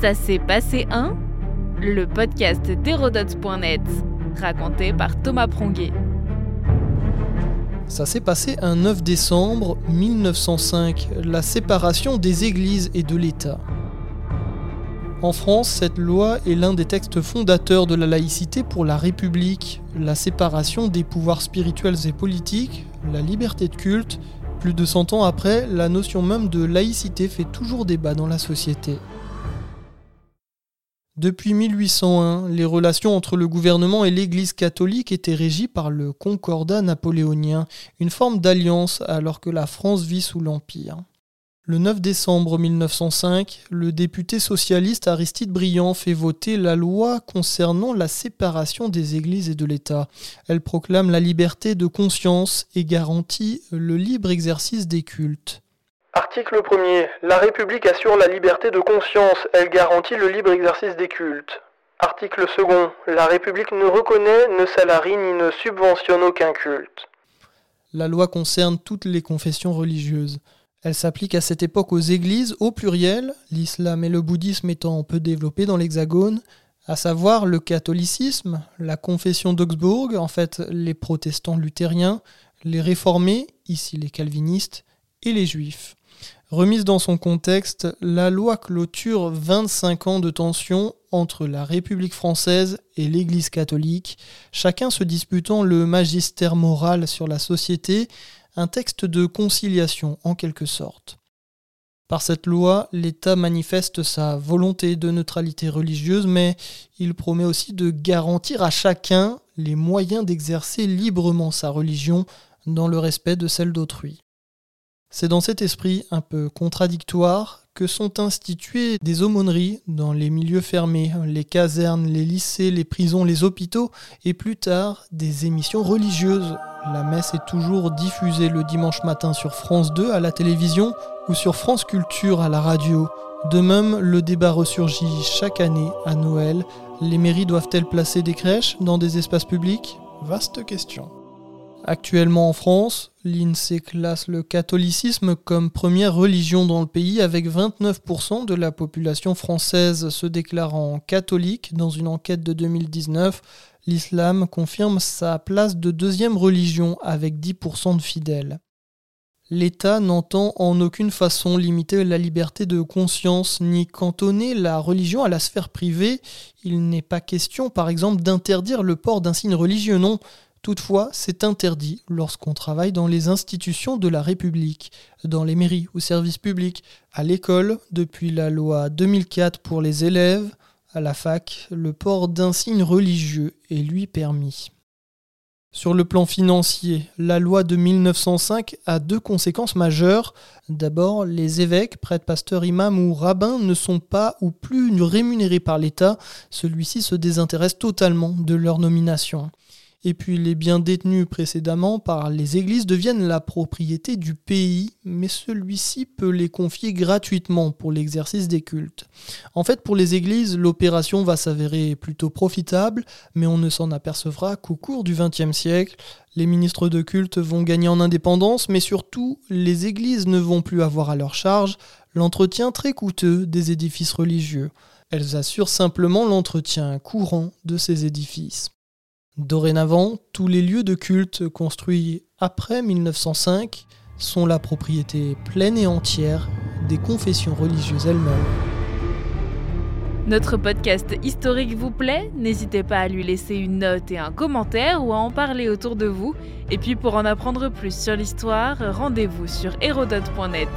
Ça s'est passé un Le podcast d'Hérodote.net, raconté par Thomas Pronguet. Ça s'est passé un 9 décembre 1905, la séparation des églises et de l'État. En France, cette loi est l'un des textes fondateurs de la laïcité pour la République, la séparation des pouvoirs spirituels et politiques, la liberté de culte. Plus de 100 ans après, la notion même de laïcité fait toujours débat dans la société. Depuis 1801, les relations entre le gouvernement et l'Église catholique étaient régies par le Concordat napoléonien, une forme d'alliance alors que la France vit sous l'Empire. Le 9 décembre 1905, le député socialiste Aristide Briand fait voter la loi concernant la séparation des églises et de l'État. Elle proclame la liberté de conscience et garantit le libre exercice des cultes. Article 1er. La République assure la liberté de conscience, elle garantit le libre exercice des cultes. Article 2. La République ne reconnaît, ne salarie ni ne subventionne aucun culte. La loi concerne toutes les confessions religieuses. Elle s'applique à cette époque aux églises au pluriel, l'islam et le bouddhisme étant peu développés dans l'Hexagone, à savoir le catholicisme, la confession d'Augsbourg, en fait les protestants luthériens, les réformés, ici les calvinistes, et les juifs. Remise dans son contexte, la loi clôture 25 ans de tension entre la République française et l'Église catholique, chacun se disputant le magistère moral sur la société, un texte de conciliation en quelque sorte. Par cette loi, l'État manifeste sa volonté de neutralité religieuse, mais il promet aussi de garantir à chacun les moyens d'exercer librement sa religion dans le respect de celle d'autrui. C'est dans cet esprit un peu contradictoire que sont instituées des aumôneries dans les milieux fermés, les casernes, les lycées, les prisons, les hôpitaux, et plus tard des émissions religieuses. La messe est toujours diffusée le dimanche matin sur France 2 à la télévision ou sur France Culture à la radio. De même, le débat ressurgit chaque année à Noël. Les mairies doivent-elles placer des crèches dans des espaces publics? Vaste question. Actuellement en France, l'INSEE classe le catholicisme comme première religion dans le pays avec 29% de la population française se déclarant catholique. Dans une enquête de 2019, l'islam confirme sa place de deuxième religion avec 10% de fidèles. L'État n'entend en aucune façon limiter la liberté de conscience ni cantonner la religion à la sphère privée. Il n'est pas question par exemple d'interdire le port d'un signe religieux, non. Toutefois, c'est interdit lorsqu'on travaille dans les institutions de la République, dans les mairies ou services publics, à l'école, depuis la loi 2004 pour les élèves, à la fac, le port d'un signe religieux est lui permis. Sur le plan financier, la loi de 1905 a deux conséquences majeures. D'abord, les évêques, prêtres, pasteurs, imams ou rabbins ne sont pas ou plus rémunérés par l'État. Celui-ci se désintéresse totalement de leur nomination et puis les biens détenus précédemment par les églises deviennent la propriété du pays, mais celui-ci peut les confier gratuitement pour l'exercice des cultes. En fait, pour les églises, l'opération va s'avérer plutôt profitable, mais on ne s'en apercevra qu'au cours du XXe siècle. Les ministres de culte vont gagner en indépendance, mais surtout, les églises ne vont plus avoir à leur charge l'entretien très coûteux des édifices religieux. Elles assurent simplement l'entretien courant de ces édifices. Dorénavant, tous les lieux de culte construits après 1905 sont la propriété pleine et entière des confessions religieuses elles-mêmes. Notre podcast historique vous plaît? N'hésitez pas à lui laisser une note et un commentaire ou à en parler autour de vous. Et puis pour en apprendre plus sur l'histoire, rendez-vous sur hérodote.net.